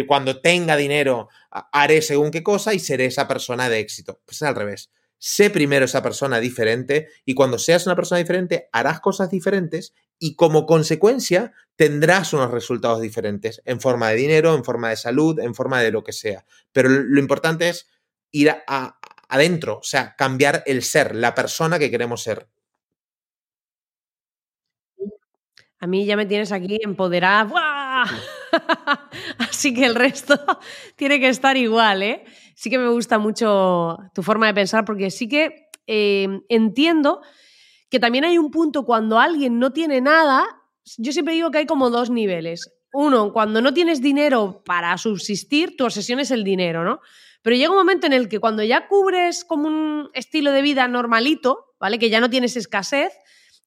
cuando tenga dinero haré según qué cosa y seré esa persona de éxito. Pues es al revés. Sé primero esa persona diferente y cuando seas una persona diferente harás cosas diferentes y como consecuencia tendrás unos resultados diferentes en forma de dinero, en forma de salud, en forma de lo que sea. Pero lo importante es ir a- a- adentro, o sea, cambiar el ser, la persona que queremos ser. A mí ya me tienes aquí empoderada. ¡Buah! [laughs] Así que el resto [laughs] tiene que estar igual, ¿eh? Sí que me gusta mucho tu forma de pensar porque sí que eh, entiendo que también hay un punto cuando alguien no tiene nada, yo siempre digo que hay como dos niveles. Uno, cuando no tienes dinero para subsistir, tu obsesión es el dinero, ¿no? Pero llega un momento en el que cuando ya cubres como un estilo de vida normalito, ¿vale? Que ya no tienes escasez,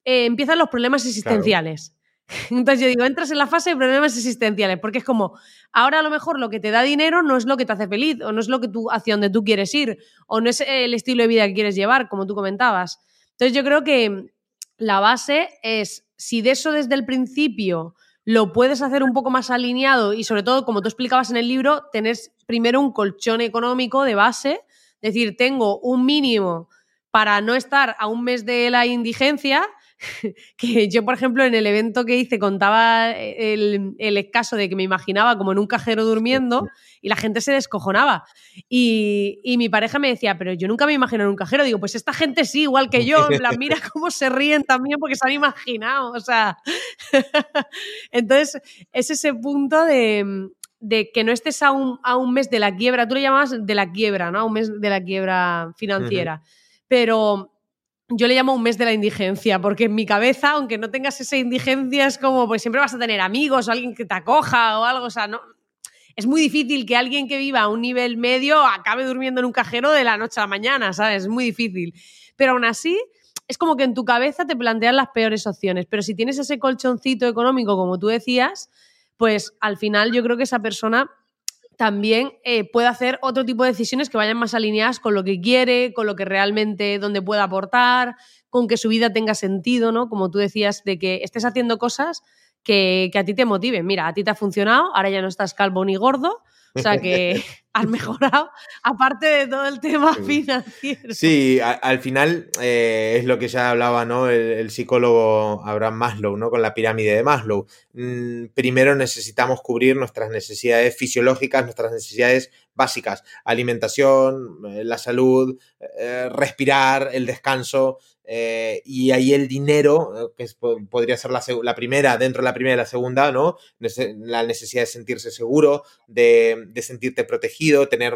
eh, empiezan los problemas existenciales. [laughs] Entonces yo digo, entras en la fase de problemas existenciales, porque es como, ahora a lo mejor lo que te da dinero no es lo que te hace feliz, o no es lo que tú, hacia donde tú quieres ir, o no es el estilo de vida que quieres llevar, como tú comentabas. Entonces yo creo que la base es, si de eso desde el principio lo puedes hacer un poco más alineado y sobre todo, como tú explicabas en el libro, tenés primero un colchón económico de base, es decir, tengo un mínimo para no estar a un mes de la indigencia, [laughs] que yo, por ejemplo, en el evento que hice contaba el, el caso de que me imaginaba como en un cajero durmiendo y la gente se descojonaba. Y, y, mi pareja me decía, pero yo nunca me imagino en un cajero. Digo, pues esta gente sí, igual que yo. En plan, mira cómo se ríen también porque se han imaginado. O sea, [laughs] entonces es ese punto de, de que no estés a un, a un, mes de la quiebra. Tú le llamabas de la quiebra, ¿no? A un mes de la quiebra financiera. Uh -huh. Pero yo le llamo un mes de la indigencia, porque en mi cabeza, aunque no tengas esa indigencia, es como, pues siempre vas a tener amigos o alguien que te acoja o algo, o sea, no, es muy difícil que alguien que viva a un nivel medio acabe durmiendo en un cajero de la noche a la mañana, ¿sabes? Es muy difícil. Pero aún así, es como que en tu cabeza te plantean las peores opciones, pero si tienes ese colchoncito económico, como tú decías, pues al final yo creo que esa persona también eh, puede hacer otro tipo de decisiones que vayan más alineadas con lo que quiere, con lo que realmente, donde pueda aportar, con que su vida tenga sentido, ¿no? Como tú decías, de que estés haciendo cosas que, que, a ti te motiven. Mira, a ti te ha funcionado, ahora ya no estás calvo ni gordo, O sea que [laughs] has mejorado, aparte de todo el tema financiero. Sí, al final eh, es lo que ya hablaba ¿no? El, psicólogo Abraham Maslow, ¿no? Con la pirámide de Maslow. Mm, primero necesitamos cubrir nuestras necesidades fisiológicas, nuestras necesidades básicas. Alimentación, eh, la salud, eh, respirar, el descanso. Y ahí el dinero, que podría ser la, la, primera, dentro de la primera y la segunda, ¿no? la necesidad de sentirse seguro, de, de sentirte protegido tener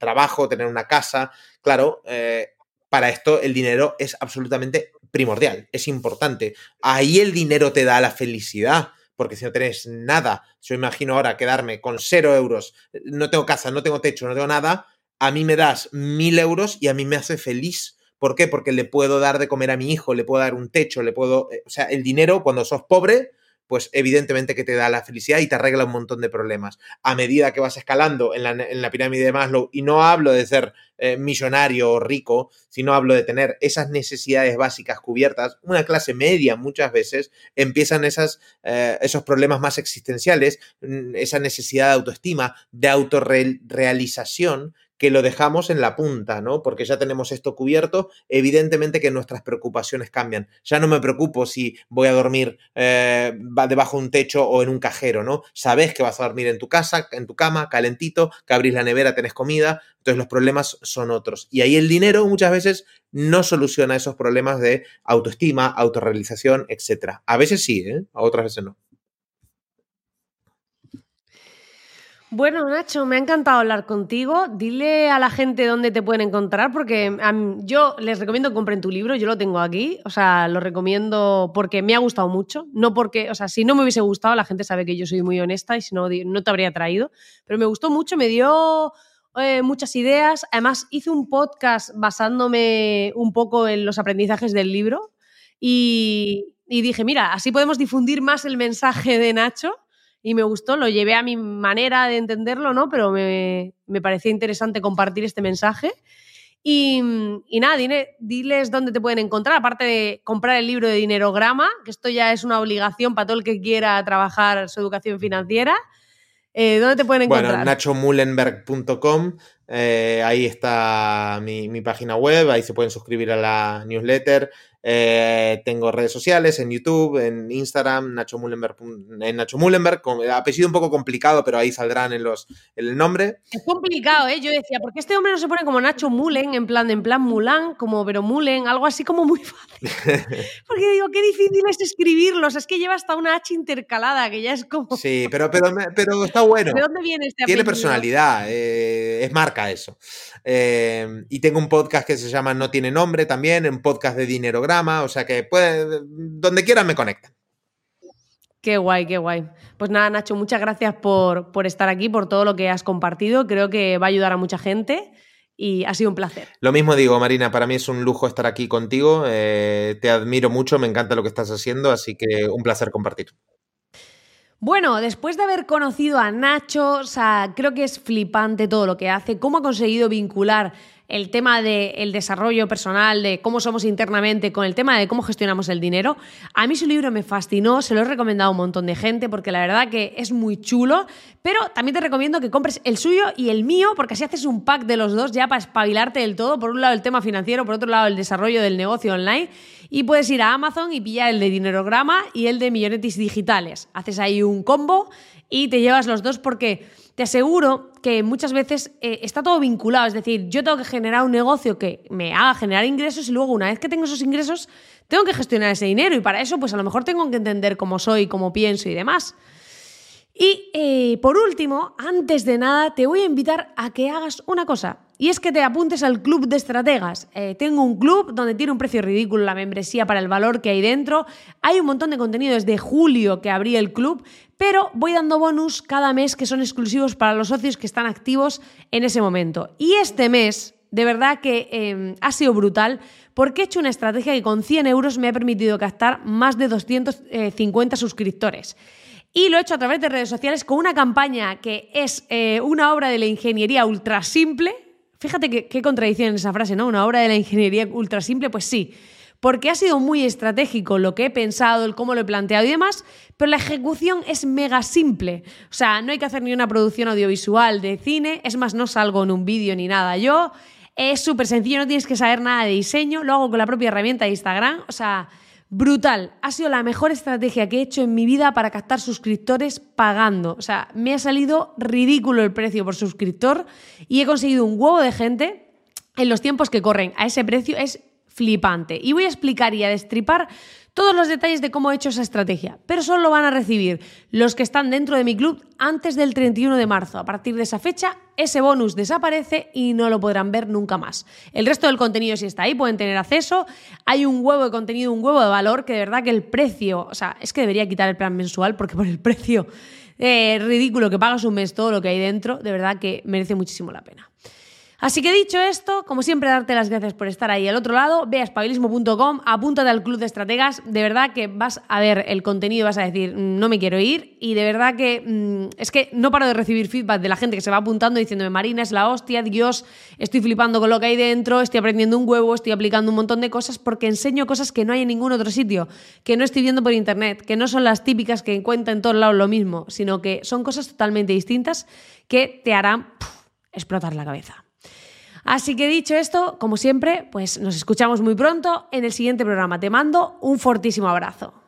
trabajo, tener una casa. Claro, eh, para esto el dinero es absolutamente primordial, es importante. Ahí el dinero te da la felicidad, porque si no tenés nada, yo imagino ahora quedarme con cero euros, no tengo casa, no tengo techo, no tengo nada, a mí me das mil euros y a mí me hace feliz. ¿Por qué? Porque le puedo dar de comer a mi hijo, le puedo dar un techo, le puedo... Eh, o sea, el dinero cuando sos pobre pues evidentemente que te da la felicidad y te arregla un montón de problemas. A medida que vas escalando en la, pirámide de Maslow, y no hablo de ser eh, millonario o rico, sino hablo de tener esas necesidades básicas cubiertas, una clase media muchas veces, empiezan esas, eh, esos problemas más existenciales, mm, esa necesidad de autoestima, de autorrealización que lo dejamos en la punta, ¿no? Porque ya tenemos esto cubierto, evidentemente que nuestras preocupaciones cambian. Ya no me preocupo si voy a dormir eh, debajo de un techo o en un cajero, ¿no? Sabes que vas a dormir en tu casa, en tu cama, calentito, que abrís la nevera, tenés comida, entonces los problemas son otros. Y ahí el dinero muchas veces no soluciona esos problemas de autoestima, autorrealización, etc. A veces sí, ¿eh? A otras veces no. Bueno, Nacho, me ha encantado hablar contigo. Dile a la gente dónde te pueden encontrar, porque yo les recomiendo que compren tu libro, yo lo tengo aquí, o sea, lo recomiendo porque me ha gustado mucho, no porque, o sea, si no me hubiese gustado, la gente sabe que yo soy muy honesta y si no, no te habría traído, pero me gustó mucho, me dio eh, muchas ideas, además hice un podcast basándome un poco en los aprendizajes del libro y, y dije, mira, así podemos difundir más el mensaje de Nacho y me gustó, lo llevé a mi manera de entenderlo, ¿no? Pero me, me parecía interesante compartir este mensaje. Y, y nada, diles dónde te pueden encontrar, aparte de comprar el libro de Dinerograma, que esto ya es una obligación para todo el que quiera trabajar su educación financiera. Eh, ¿Dónde te pueden encontrar? Bueno, nachomulenberg.com, eh, ahí está mi, mi, página web, ahí se pueden suscribir a la newsletter. Eh, tengo redes sociales en YouTube, en Instagram, Nacho Mullenberg, en Nacho Mullenberg, con apellido un poco complicado, pero ahí saldrán en los el nombre. Es complicado, ¿eh? Yo decía, ¿por qué este hombre no se pone como Nacho Mullen, en plan, en plan Mulan, como pero Mullen, algo así como muy fácil? [laughs] Porque digo, qué difícil es escribirlos, es que lleva hasta una H intercalada, que ya es como... Sí, pero, pero, pero está bueno. ¿De dónde viene este Tiene personalidad, eh, es marca eso. Eh, y tengo un podcast que se llama No tiene nombre también, un podcast de dinero o sea que puede, donde quieran me conectan. Qué guay, qué guay. Pues nada, Nacho, muchas gracias por, por, estar aquí, por todo lo que has compartido. Creo que va a ayudar a mucha gente y ha sido un placer. Lo mismo digo, Marina, para mí es un lujo estar aquí contigo. Eh, te admiro mucho, me encanta lo que estás haciendo, así que un placer compartir. Bueno, después de haber conocido a Nacho, o sea, creo que es flipante todo lo que hace, cómo ha conseguido vincular el tema del desarrollo personal, de cómo somos internamente, con el tema de cómo gestionamos el dinero. A mí su libro me fascinó, se lo he recomendado a un montón de gente porque la verdad que es muy chulo, pero también te recomiendo que compres el suyo y el mío porque así haces un pack de los dos ya para espabilarte del todo. Por un lado el tema financiero, por otro lado el desarrollo del negocio online y puedes ir a Amazon y pillar el de Dinerograma y el de Millonetis Digitales. Haces ahí un combo y te llevas los dos porque te aseguro que muchas veces eh, está todo vinculado. Es decir, yo tengo que generar un negocio que me haga generar ingresos y luego una vez que tengo esos ingresos, tengo que gestionar ese dinero y para eso pues a lo mejor tengo que entender cómo soy, cómo pienso y demás. Y eh, por último, antes de nada, te voy a invitar a que hagas una cosa. Y es que te apuntes al club de estrategas. Eh, tengo un club donde tiene un precio ridículo la membresía para el valor que hay dentro. Hay un montón de contenido desde julio que abrí el club, pero voy dando bonus cada mes que son exclusivos para los socios que están activos en ese momento. Y este mes, de verdad que em, ha sido brutal porque he hecho una estrategia que con 100 euros me ha permitido captar más de 250 suscriptores. Y lo he hecho a través de redes sociales con una campaña que es eh, una obra de la ingeniería ultra simple. Fíjate qué contradicción en esa frase, ¿no? Una obra de la ingeniería ultra simple, pues sí. Porque ha sido muy estratégico lo que he pensado, el cómo lo he planteado y demás, pero la ejecución es mega simple. O sea, no hay que hacer ni una producción audiovisual de cine, es más, no salgo en un vídeo ni nada. Yo es súper sencillo, no tienes que saber nada de diseño, lo hago con la propia herramienta de Instagram, o sea, brutal. Ha sido la mejor estrategia que he hecho en mi vida para captar suscriptores pagando. O sea, me ha salido ridículo el precio por suscriptor y he conseguido un huevo de gente en los tiempos que corren. A ese precio es flipante. Y voy a explicar y a destripar todos los detalles de cómo he hecho esa estrategia, pero solo lo van a recibir los que están dentro de mi club antes del 31 de marzo. A partir de esa fecha, ese bonus desaparece y no lo podrán ver nunca más. El resto del contenido sí está ahí, pueden tener acceso. Hay un huevo de contenido, un huevo de valor, que de verdad que el precio, o sea, es que debería quitar el plan mensual porque por el precio eh, ridículo que pagas un mes todo lo que hay dentro, de verdad que merece muchísimo la pena. Así que dicho esto, como siempre, darte las gracias por estar ahí al otro lado. Ve a espabilismo.com, apúntate al club de estrategas. De verdad que vas a ver el contenido y vas a decir, mm, no me quiero ir. Y de verdad que mm, es que no paro de recibir feedback de la gente que se va apuntando diciéndome, Marina, es la hostia, Dios, estoy flipando con lo que hay dentro, estoy aprendiendo un huevo, estoy aplicando un montón de cosas porque enseño cosas que no hay en ningún otro sitio, que no estoy viendo por internet, que no son las típicas que encuentran en todos lados lo mismo, sino que son cosas totalmente distintas que te harán explotar la cabeza. Así que dicho esto, como siempre, pues nos escuchamos muy pronto en el siguiente programa. Te mando un fortísimo abrazo.